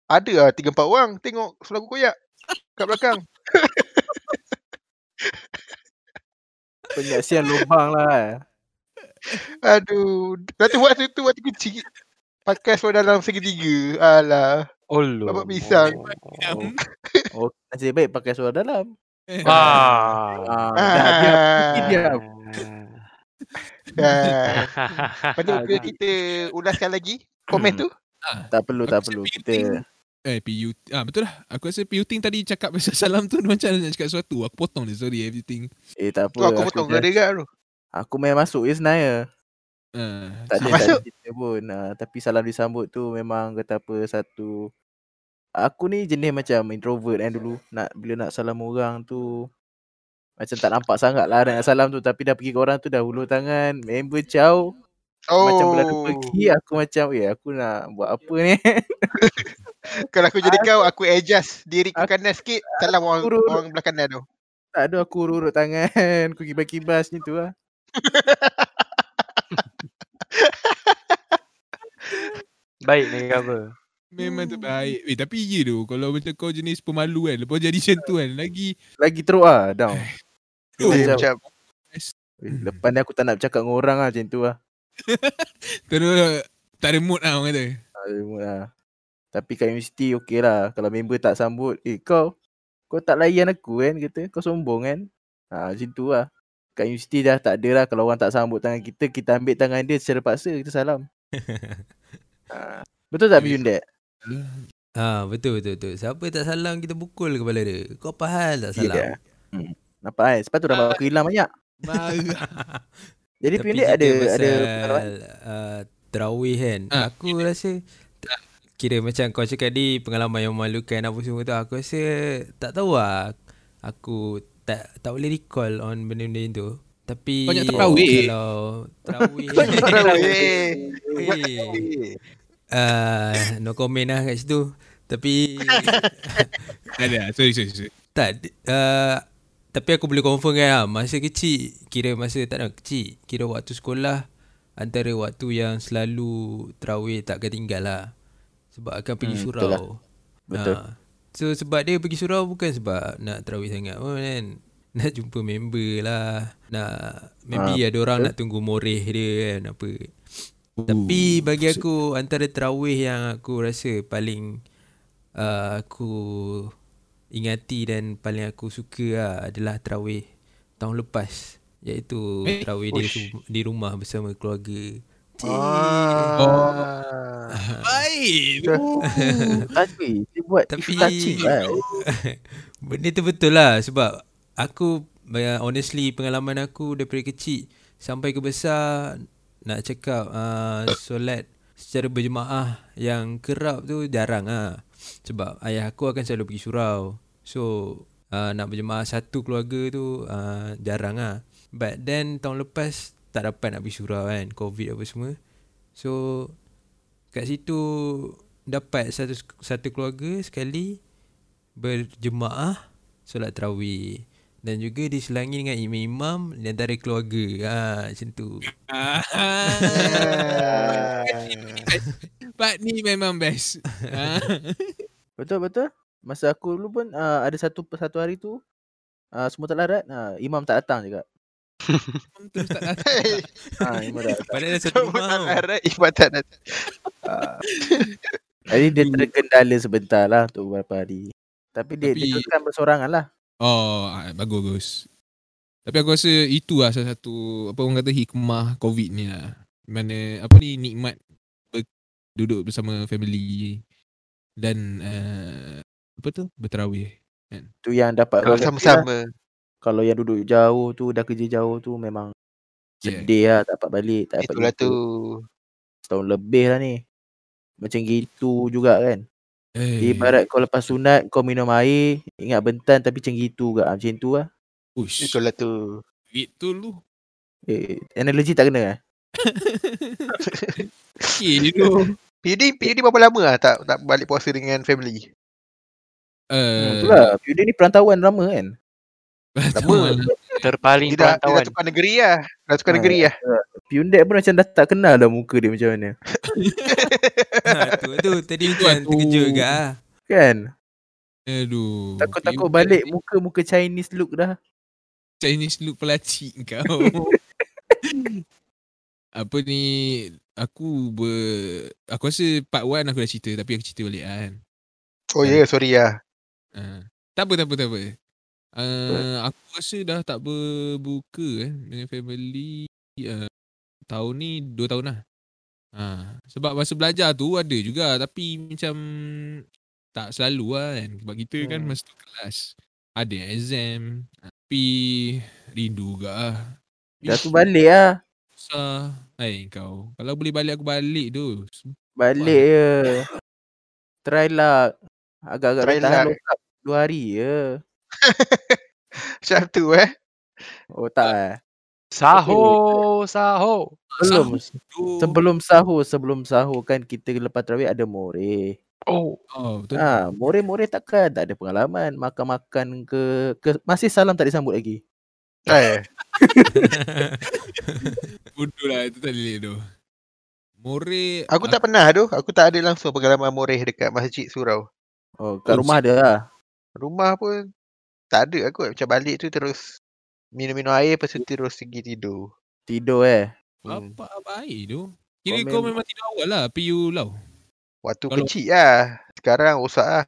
ada lah 3 4 orang tengok solat aku koyak kat belakang. Penyaksian lubang lah. eh. Aduh. Waktu waktu tu waktu kecil pakai solat dalam segitiga. Alah. Allah. Bapak pisang. Oh, nasib baik pakai suara dalam. Ah. Ah, dah diam. Mesti diam. Ah. Lepas tu ke kita ulaskan lagi komen tu. Tak perlu, tak Aku perlu. rasa Kita Eh, PUT. Ah, betul lah. Aku rasa PUT tadi cakap pasal salam tu macam nak cakap sesuatu. Aku potong dia. Sorry, everything. eh tak Tu apa. aku potong kau dengar tu. Aku main masuk je sebenarnya. Ah, Tak ada, tak Masuk? ada cerita pun. Uh, tapi salam disambut tu memang kata apa satu Aku ni jenis macam introvert kan dulu. Nak bila nak salam orang tu macam tak nampak sangat lah nak salam tu tapi dah pergi ke orang tu dah hulur tangan, member caw, Oh. macam berlalu pergi aku macam eh aku nak buat apa ni. Kalau aku jadi kau, aku adjust diri ke kanan sikit. Salam orang, urut. orang belah kanan tu. tak ada aku urut-urut tangan, aku kibas-kibas ni tu lah. Baik ni apa? memang terbaik. Eh, tapi ya tu. Kalau macam kau jenis pemalu kan. Lepas jadi macam tu kan. Lagi. Lagi teruk ah, down. Dia Oh, macam, Macam, "Eh, lepas ni aku tak nak bercakap dengan orang lah macam tu lah. Terus tak ada mood lah orang kata. Tak ada mood lah. Tapi kat universiti okey lah. Kalau member tak sambut, eh kau, kau tak layan aku kan kata. Kau sombong kan. Ha, macam tu lah. Kat universiti dah tak ada lah. Kalau orang tak sambut tangan kita, kita ambil tangan dia secara paksa, kita salam. ha. Betul tak Biyun Dek? Ha, betul betul betul. Siapa tak salam kita pukul kepala dia. Kau apa hal tak salam? dah. Hmm. Nampak kan? Sebab tu dah aku hilang banyak. Jadi Tapi Biyun Dek ada ada uh, Terawih kan Ah, Aku rasa Kira macam kau cakap di Pengalaman yang memalukan Apa semua tu Aku rasa Tak tahu lah Aku tak tak boleh recall On benda-benda tu Tapi Banyak terawih. Kalau Terawih. Eh, uh, No comment lah kat situ Tapi ada. Sorry, sorry, sorry. Tak uh, Tapi aku boleh confirm kan lah, Masa kecil Kira masa tak nak kecil Kira waktu sekolah Antara waktu yang selalu Terawih tak akan tinggal lah Sebab akan pergi Hmm, surau betul lah. Betul. Ha. So sebab dia pergi surau Bukan sebab nak terawih sangat pun kan Nak jumpa member lah Nak Maybe ada orang nak tunggu moreh dia kan Apa Tapi bagi aku Antara terawih yang aku rasa paling uh, Aku Ingati dan paling aku suka lah Adalah terawih Tahun lepas. Iaitu Eh, terawih di, di rumah bersama keluarga. Ah. Baik. Tapi dia buat Tapi kan. Benda tu betul lah Sebab Aku uh, Honestly Pengalaman aku Daripada kecil Sampai ke besar Nak cakap uh, Solat Secara berjemaah Yang kerap tu Jarang lah. Sebab ayah aku akan selalu pergi surau So uh, Nak berjemaah satu keluarga tu uh, Jarang lah But then Tahun lepas Tak dapat nak pergi surau kan Covid apa semua So Kat situ Dapat satu satu keluarga sekali berjemaah solat tarawih dan juga diselangi dengan imam-imam di antara keluarga. Ha, macam tu. Part ni memang best. Ah. Betul betul. Masa aku dulu pun uh, ada satu satu hari tu uh, semua tak larat, uh, imam tak datang juga. Terus tak datang. Ha, imam tak datang. Padahal dah satu Semua tak imam. larat ibadat datang. Jadi dia terkendala sebentar lah untuk beberapa hari. Tapi dia, Tapi- dia kan bersorangan lah. Oh, bagus. Tapi aku rasa itu lah salah satu apa orang kata hikmah COVID ni lah. Mana apa ni nikmat ber, duduk bersama family dan uh, apa tu berterawih. Tu yang dapat Kalau lah. sama-sama. Kalau yang duduk jauh tu dah kerja jauh tu memang Yeah. sedih lah tak dapat balik, tak dapat Itulah jumpa. tu. Setahun lebih lah ni. Macam gitu juga kan. Eh, Ibarat kau lepas sunat kau minum air, ingat bentan tapi macam gitu juga. Macam tu lah. ush, Itulah tu. itu lu. Eh, analogi tak kena eh? Okay tu. PUD, PUD berapa lama lah tak, tak balik puasa dengan family? Uh, itulah. Dia ni perantauan lama kan. Lama. Terpaling Dia dah, dia dah perantauan. tukar negeri lah. Dah tukar Ah, negeri lah. Piundek pun macam dah tak kenal dah muka dia macam mana. ha, tu, tu. Tadi tu. terkejut ke ah? Kan? Aduh. Takut-takut balik muka-muka Chinese look dah. Chinese look pelacik kau. apa ni aku ber aku rasa part 1 aku dah cerita tapi aku cerita balik lah kan. Oh ya, yeah, sorry lah. Uh, tak apa tak apa tak apa. Uh, aku rasa dah tak berbuka eh dengan family uh, tahun ni 2 tahun lah. Ha, sebab masa belajar tu ada juga tapi macam tak selalu lah kan. Sebab kita kan Hmm. masa tu kelas ada exam tapi rindu juga lah. Dah tu balik lah. Susah. Hai kau. Kalau boleh balik aku balik tu. Balik je. Try lah. Agak-agak Try lokap dua hari je. Macam tu eh. Oh tak eh. Sahur, sahur. Belum. tu. Sebelum sahur, sebelum sahur kan kita lepas terawih ada more. Oh, Oh betul. Ha, more-more takkan tak ada pengalaman. Makan-makan ke, ke masih salam tak disambut lagi. Eh, Bodoh lah itu tak boleh tu. More aku tak pernah tu. Aku tak ada langsung pengalaman moreh dekat masjid surau. Oh, kat Oh, rumah ada lah. Rumah pun tak ada aku. Macam balik tu terus minum-minum air lepas tu terus pergi tidur. Tidur eh. Hmm. Bapak baik tu. Kira Kau kau mem- memang tidur awal lah PU lau. Waktu Kalau- kecil lah. Sekarang rosak lah.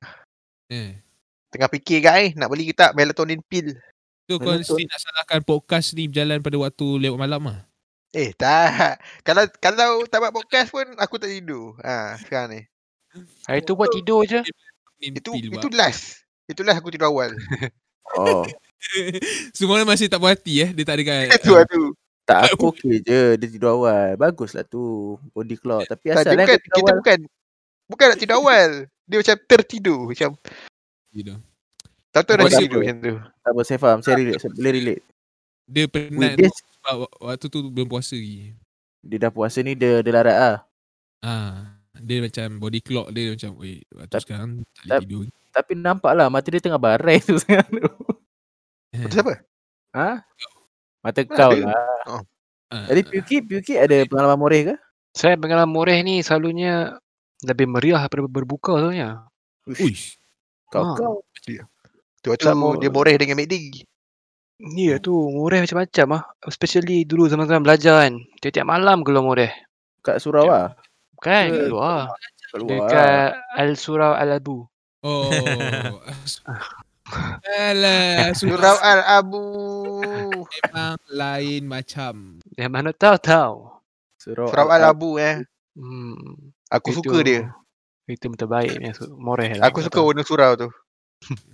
Eh. Tengah fikir kat eh. Nak beli ke tak melatonin pill. Tu kau mesti nak salahkan podcast ni berjalan pada waktu lewat malam lah. Eh tak. Kalau kalau tak buat podcast pun aku tak tidur. Ha, sekarang ni. hari tu buat tidur je. Itu itu last. Itu last aku tidur awal. Oh. Semua orang masih tak puas hati eh. Dia tak ada kan. Itu lah tu. Tak aku okey je dia tidur awal. Baguslah tu body clock. Tapi Tak, asal dia eh bukan, tidur kita awal. bukan bukan nak tidur awal. Dia macam tertidur. Macam Gitu. tahu-tahu Aku dah tak tidur apa. macam tu. Tak apa saya faham. Saya relate. Saya boleh relate. Dia penat tu sebab wa- waktu tu belum puasa lagi. dia dah puasa ni dia dia larat ah. Ah, dia macam body clock dia macam weh waktu Tap- sekarang tak tap- tidur. Tapi nampak lah mata dia tengah barai tu sekarang tu. Eh, Betul siapa? Ha? Mata Mana kau ada? lah. ah, Jadi Pyuki, Pyuki ada pengalaman moreh ke? Saya pengalaman moreh ni selalunya lebih meriah daripada berbuka sebenarnya. Uish. Kau Ah. kau. Tu Sama- dia moreh dengan MACD. Ya tu, moreh macam-macam ah. Especially dulu zaman-zaman belajar kan. Tiap-tiap malam keluar moreh. Kat surau lah. Kan? Ke? Keluar. Kat luar. lah. Dekat Al-Surau Al-Abu. Oh. Alah, Surau Al-Abu. memang lain macam. Yang mana tahu-tahu. Surau, Surau Al-Abu eh. Hmm. Aku itu- suka dia. Itu terbaik punya su- moreh lah. Aku suka warna surau tu.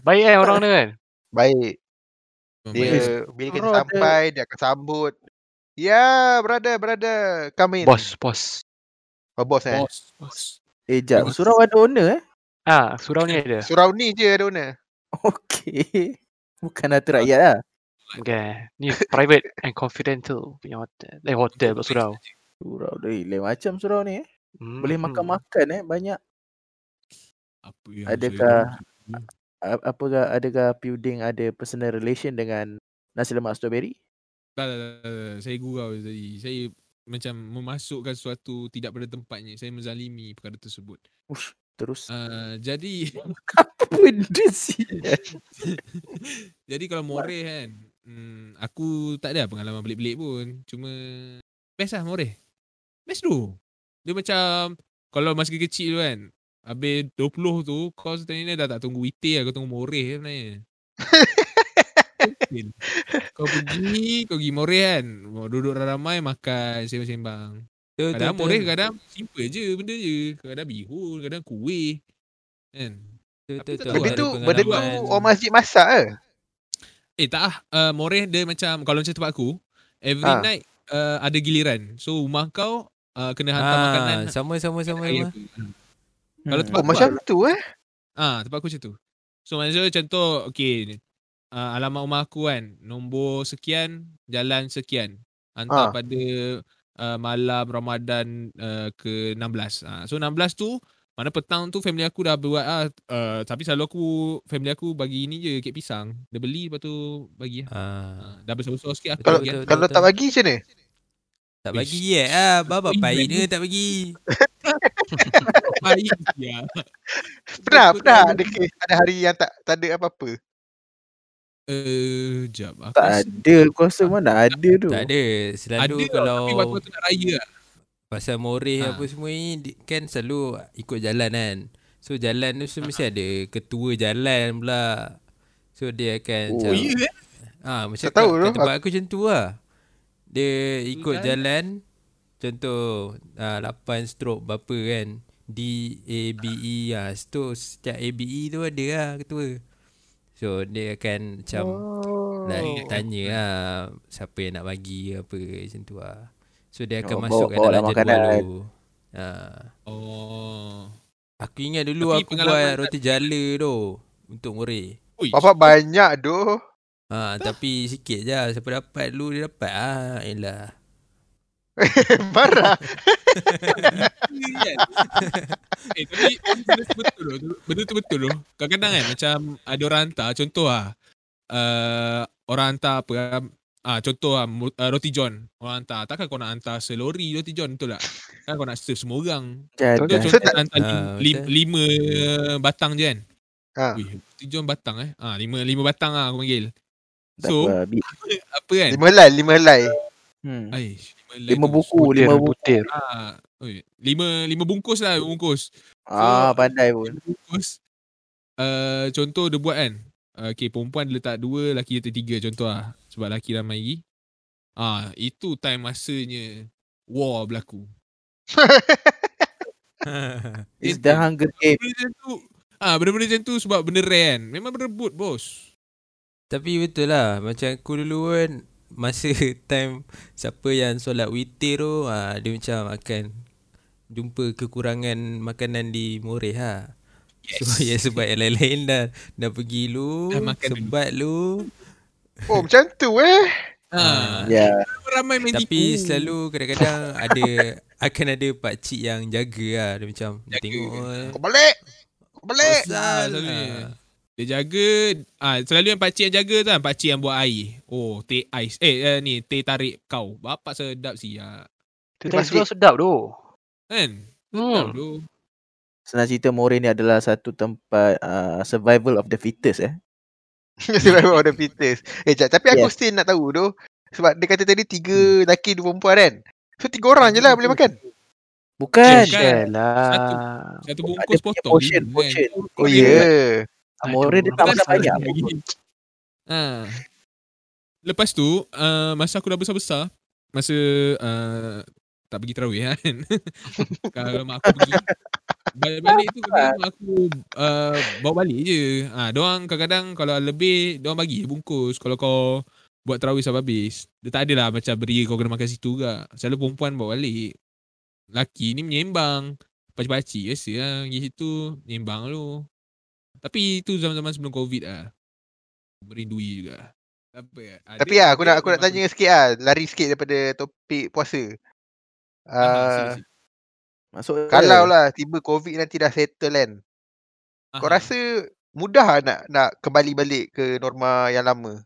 Baik kan orang dia kan? Baik. Dia baik. bila kita ada- sampai dia akan sambut. Ya, brother, brother. Come in. Bos, bos. Oh, bos eh. Bos, bos. Eh jap, surau ada owner eh? Ah, surau ni ada. Surau ni je ada owner. Okey. Bukan harta rakyat lah. Okay. Ni private and confidential punya hotel. Eh, hotel pula surau. Surau dia lain macam surau ni eh. Hmm. Boleh makan-makan eh banyak. Apa yang Adakah- saya apakah adakah Puding ada personal relation dengan nasi lemak strawberry? Tak, tak, tak, tak, tak. Saya gurau tadi. Saya macam memasukkan sesuatu tidak pada tempatnya. Saya menzalimi perkara tersebut. Ush, terus. Uh, jadi Apa benda sih? jadi kalau Moreh kan, hmm, aku tak ada pengalaman pelik-pelik pun. Cuma best lah Moreh. Best tu. Dia macam kalau masa kecil tu kan, habis 20 tu kau sebenarnya dah tak tunggu Wite lah, kau tunggu Moreh sebenarnya. Mungkin. kau pergi, kau pergi Moreh kan. Duduk ramai makan, sembang-sembang. Betul, Kadang betul, Moreh betul. kadang simple je benda je. Kadang bihun, kadang kuih. Kan? Betul, betul, betul. Benda tu, benda tu orang masjid masak ke? Eh tak ah, uh, Moreh dia macam kalau macam tempat aku, every Ah. night uh, ada giliran. So rumah kau uh, kena hantar Ah, makanan sama sama sama hari sama. apa. Kalau Hmm. tempat Oh aku macam tu eh. Ah, tempat aku macam tu. So maksudnya contoh okay, uh, alamat rumah aku kan, nombor sekian, jalan sekian. Hantar Ah. pada uh, malam Ramadan uh, ke-16. Ah, so 16 tu mana petang tu family aku dah buat ah uh, tapi selalu aku family aku bagi ni je kek pisang. Dia beli lepas tu bagi lah. Ah, Ah, dah besar-besar sikit aku Kalau bagi. betul, kalau betul. tak bagi macam mana? tak bagi ye ah, bapa Ui, pahit bagi. dia tak bagi. Baik ya. Pernah, pernah ada kes ada hari yang tak tak ada apa-apa. Eh, jap. Aku Tak rasa ada. Aku rasa mana ada tu. Tak ada. ada Selalu tau, kalau tapi waktu-waktu nak raya lah. pasal moreh Ha. apa semua ni di- kan selalu ikut jalan kan. So jalan tu so, mesti ada ketua jalan pula. So dia akan Oh, macam Oh, ya eh? Ah, macam Tak tahu kat, tu. kat tempat aku macam tu lah. Dia ikut kan? jalan contoh ah, 8 stroke berapa kan. D A B E ah. So setiap A B E tu ada lah ketua. So dia akan macam Oh. like, tanya lah siapa yang nak bagi apa macam tu lah. So dia akan Oh, masuk bawa- kat bawa dalam lah jadual makanan. tu. Ah. Oh. Aku ingat dulu Tapi aku buat roti jala tu untuk. Ui. Bapak banyak doh. Ha, tapi sikit je Siapa dapat dulu dia dapat ah. Elah. Marah. kan? eh tapi benda tu betul tu. Benda tu betul tu. Kadang-kadang kan macam ada orang hantar contoh ah uh, orang hantar apa ah, ah contoh ah uh, roti john orang hantar takkan kau nak hantar selori roti john betul tak? Kan kau nak serve semua orang. Jadi. Contoh, So, contoh tak- hantar lim, Ah, lim, betul. lima batang je kan. Ha. Wih, roti john batang eh. Ah lima lima batang ah aku panggil. Tak So apa, apa kan? Lima helai, lima helai. Hmm. Aish, Lima buku, Butir, lima buku. butir. Ah, oi, lima lima bungkus lah bungkus. Ah, pandai pun. Lima bungkus. Uh, contoh dia buat kan. Uh, okay, perempuan dia letak dua, lelaki letak tiga contoh lah. Sebab lelaki ramai lagi. Ah, itu time masanya war berlaku. It's the Hunger Game. Benda macam tu. Ah, benda-benda macam tu sebab benda rare kan. Memang berebut bos. Tapi betul lah Macam aku dulu kan Masa time Siapa yang solat witir tu ha, Dia macam akan Jumpa kekurangan makanan di Moreh ha. Yes. Sebab, ya, sebab yang lain-lain dah Dah pergi lu Dah makan dulu. Sebat lu Oh macam tu eh. Ah, Ya. ramai main Tapi tipu. selalu kadang-kadang Ada Akan ada pakcik yang jaga lah Dia macam Jaga. Tengok Kau balik. Kau balik. Ha. Dia jaga ah selalu yang pakcik yang jaga tu kan pakcik yang buat air. Oh, teh ais. Eh, uh, ni teh tarik kau. Bapak sedap siap. Tu Dia tadi pasti- sebelah sedap tu. Kan? Sedap Hmm. tu. Senang cerita Moreh ni adalah satu tempat uh, survival of the fittest eh. Survival of the fittest. Eh, jap, tapi aku Yes. still nak tahu tu. Sebab dia kata tadi tiga lelaki, dua perempuan kan. So tiga orang je lah boleh makan. Bukan. Bukan. Satu Ada bungkus potong. portion, lima, portion. kan? Oh ya. Yeah. Moreh dia tak makan banyak. lagi. Ha. Lepas tu, uh, masa aku dah besar-besar, masa uh, tak pergi terawih kan. Kalau mak aku pergi, balik-balik tu kadang aku uh, bawa balik je. Ha, doang kadang-kadang kalau lebih, doang bagi bungkus. Kalau kau buat terawih sampai habis, dia tak adalah macam beri kau kena makan situ juga. Selalu perempuan bawa balik. Laki ni menyembang. Pakcik-pakcik biasa lah pergi situ, menyembang lu. Tapi itu zaman-zaman sebelum Covid lah. Merindui juga. Apa ya? Ada- Tapi ya, aku nak aku nak tanya sikit ah, lari sikit daripada topik puasa. Ah, Uh. Masuk kalau lah tiba COVID nanti dah settle kan. Kau Aha. rasa mudah lah nak nak kembali balik ke norma yang lama.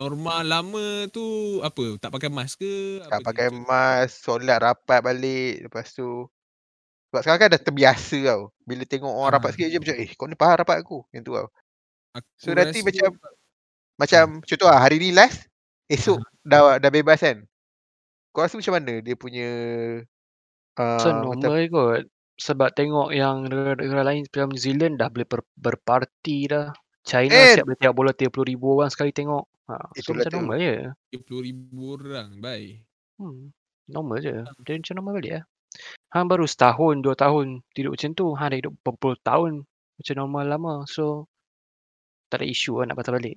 Norma lama tu apa? Tak pakai mask ke? Tak Apa pakai mask, solat rapat balik. Lepas tu sebab sekarang kan dah terbiasa tau. Bila tengok orang Ah. rapat sikit je macam eh kau ni faham rapat aku. Yang tu tau. Aku So nanti macam macam contoh lah hari ni last, esok dah dah bebas kan. Kau rasa macam mana dia punya uh, So macam, normal kot. Sebab tengok yang negara-negara lain macam New Zealand dah boleh ber, berparti dah. China Eh. siap boleh tengok bola 30 ribu orang sekali tengok. Ha, so Itulah macam tu. normal je. 30,000 orang. Baik. Hmm, normal je. Dia macam normal balik lah. Hang baru setahun, dua tahun tidur macam tu. Hang dah hidup berpuluh tahun macam normal lama. So, tak ada isu lah nak patah balik.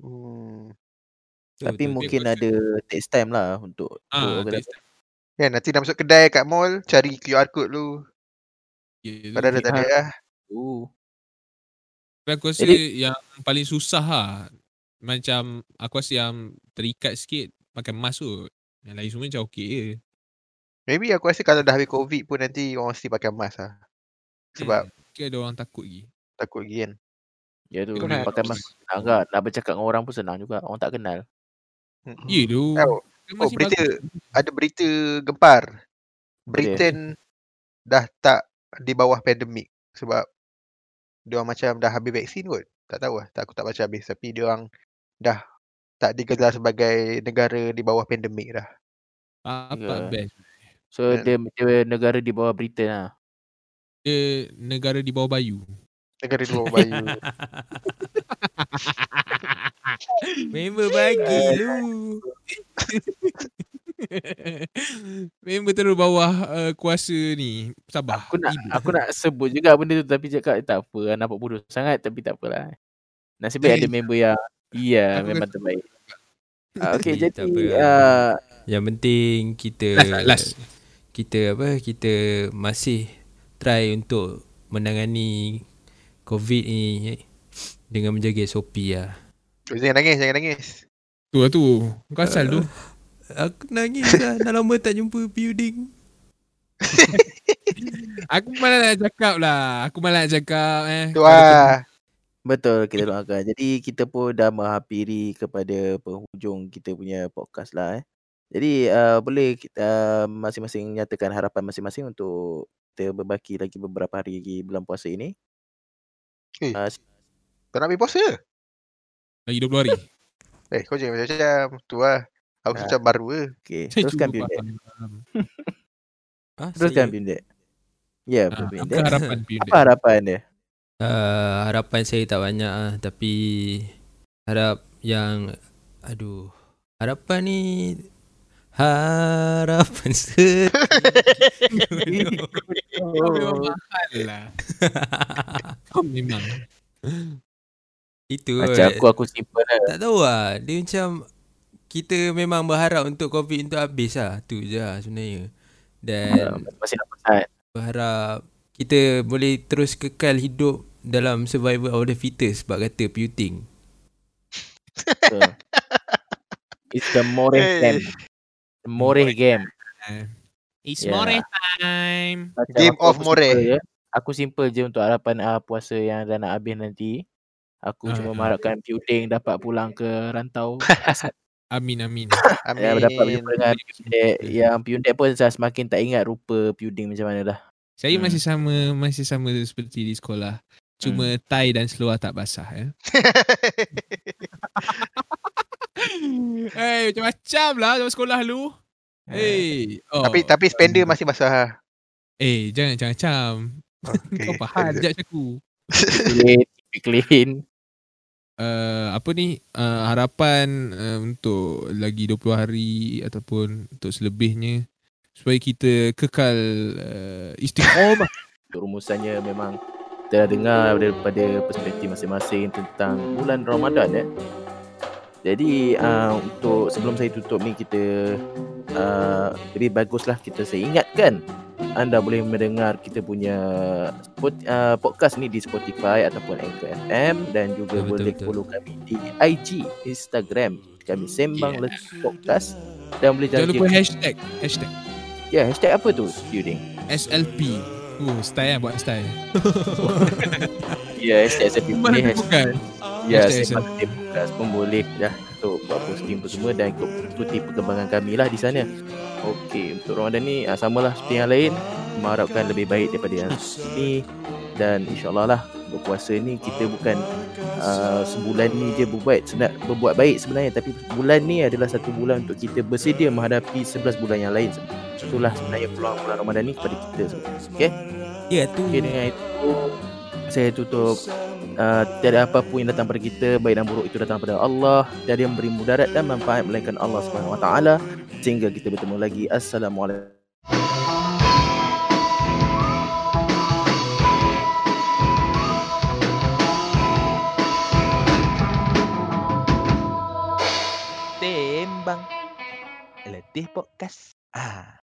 hmm, Betul, Tapi betul. mungkin Dia ada takes time lah untuk Ah, tak- organisasi. kan nanti dah masuk kedai kat mall cari QR code ya, tu Padahal dah okey. tak ada lah. Tapi aku rasa Jadi- yang paling susah lah. Macam aku rasa yang terikat sikit pakai mask tu. Yang lain semua macam okey je. Maybe aku rasa kalau dah habis COVID pun nanti orang mesti pakai mask lah. Sebab Hmm, Mungkin ada orang takut lagi. takut lagi kan. ya tu Correct. pakai mask senang kan. Nak bercakap dengan orang pun senang juga. Orang tak kenal. Ya tu. Oh, oh, berita bagus. ada berita gempar. Britain dah tak di bawah pandemik sebab dia orang macam dah habis vaksin kot. Tak tahu lah, tak aku tak baca habis tapi dia orang dah tak digelar sebagai negara di bawah pandemik dah. Apa Ya. best. So Kan? dia, dia negara di bawah Britain lah. Dia negara di bawah bayu. Negara di bawah bayu. Member bagi lu. Member terus bawah uh, kuasa ni. Sabah. Aku nak Ibu. aku nak sebut juga benda tu tapi cakap tak apa lah, nampak bodoh sangat tapi tak apalah. Nasib baik ada member yang iya Aku memang terbaik. Ah, okay, Eh, jadi uh, Yang penting kita Last last. Kita apa kita masih try untuk menangani COVID ni eh, dengan menjaga SOP lah. jangan nangis, jangan nangis. Tu lah tu. Kau asal tu. Aku nangis lah Dah lama tak jumpa building Aku malah nak cakap lah. Aku malah nak cakap eh. Tu lah. betul kita doakan. Jadi kita pun dah menghampiri kepada penghujung kita punya podcast lah eh. Jadi uh, boleh kita uh, masing-masing nyatakan harapan masing-masing untuk kita berbaki lagi beberapa hari lagi bulan puasa ini. Eh. Uh, Tak nak puasa? Lagi 20 hari. Eh, kau jangan macam-macam. Tu lah. Aku Ah. macam baru ke. okay, Saya teruskan cuba Pindek. faham. ah, Teruskan saya, Pindek. Ya, Ah, betul Apa harapan Pindek? Apa harapan dia? uh, Harapan saya tak banyak lah Tapi Harap yang Aduh Harapan ni Harapan Kau memang mahal lah. Kau memang. Itu Macam kot. aku aku simple lah. Tak tahu lah Dia macam Kita memang berharap untuk COVID untuk habis lah Tu je lah sebenarnya Dan Masih nak pesan. berharap Kita boleh terus kekal hidup Dalam survival of the fittest Sebab kata Puting So, it's the Moreh Eh, game. Moreh game. It's Yeah. more time. Macam Game of Moreh. Aku simple je untuk harapan uh, puasa yang dah nak habis nanti. Aku Ah. cuma mengharapkan Puding dapat pulang ke rantau. Amin amin. Amin. Ya, dapat berjumpa dengan Puding. Yang Puding pun saya semakin tak ingat rupa Puding macam mana dah. Saya Hmm. masih sama masih sama seperti di sekolah. Cuma tie dan seluar tak basah ya. hey, macam-macam lah dalam sekolah lu. Hey. Oh. tapi tapi spender masih basah. lah. Eh, jangan jangan macam. Okay. Kau faham sekejap macam aku. Clean, clean. Uh, apa ni uh, harapan uh, untuk lagi 20 hari ataupun untuk selebihnya supaya kita kekal uh, istiqomah Untuk rumusannya memang kita dah dengar daripada perspektif masing-masing tentang bulan Ramadan ya. Jadi uh, untuk sebelum saya tutup ni kita uh, lebih baguslah kita saya ingatkan anda boleh mendengar kita punya spot, uh, podcast ni di Spotify ataupun Anchor FM dan juga Betul, boleh betul. follow kami di IG, Instagram kami Sembang Yeah. Let's Podcast dan boleh Jangan lupa hashtag Hashtag ya hashtag apa tu Yuding SLP Oh, style kan buat style. Ya, hashtag SMP Mana bukan? Ya, SMP Podcast pun boleh dah untuk buat posting tu semua dan ikut ikuti perkembangan kami lah di sana. Okey, untuk Ramadan ni ah, samalah seperti yang lain. Mengharapkan lebih baik daripada yang ini dan insyaAllah lah berpuasa ni kita bukan uh, sebulan ni je berbuat senang, berbuat baik sebenarnya. Tapi bulan ni adalah satu bulan untuk kita bersedia menghadapi 11 bulan yang lain. Itulah sebenarnya peluang bulan Ramadan ni kepada kita semua. Okey? Ya tu. okey dengan itu saya tutup uh, tiada apa pun yang datang pada kita baik dan buruk itu datang pada Allah. Tiada yang beri mudarat dan manfaat melainkan Allah Subhanahu Wa Taala. Sehingga kita bertemu lagi. Assalamualaikum. Tembang. Letih Podcast. Ah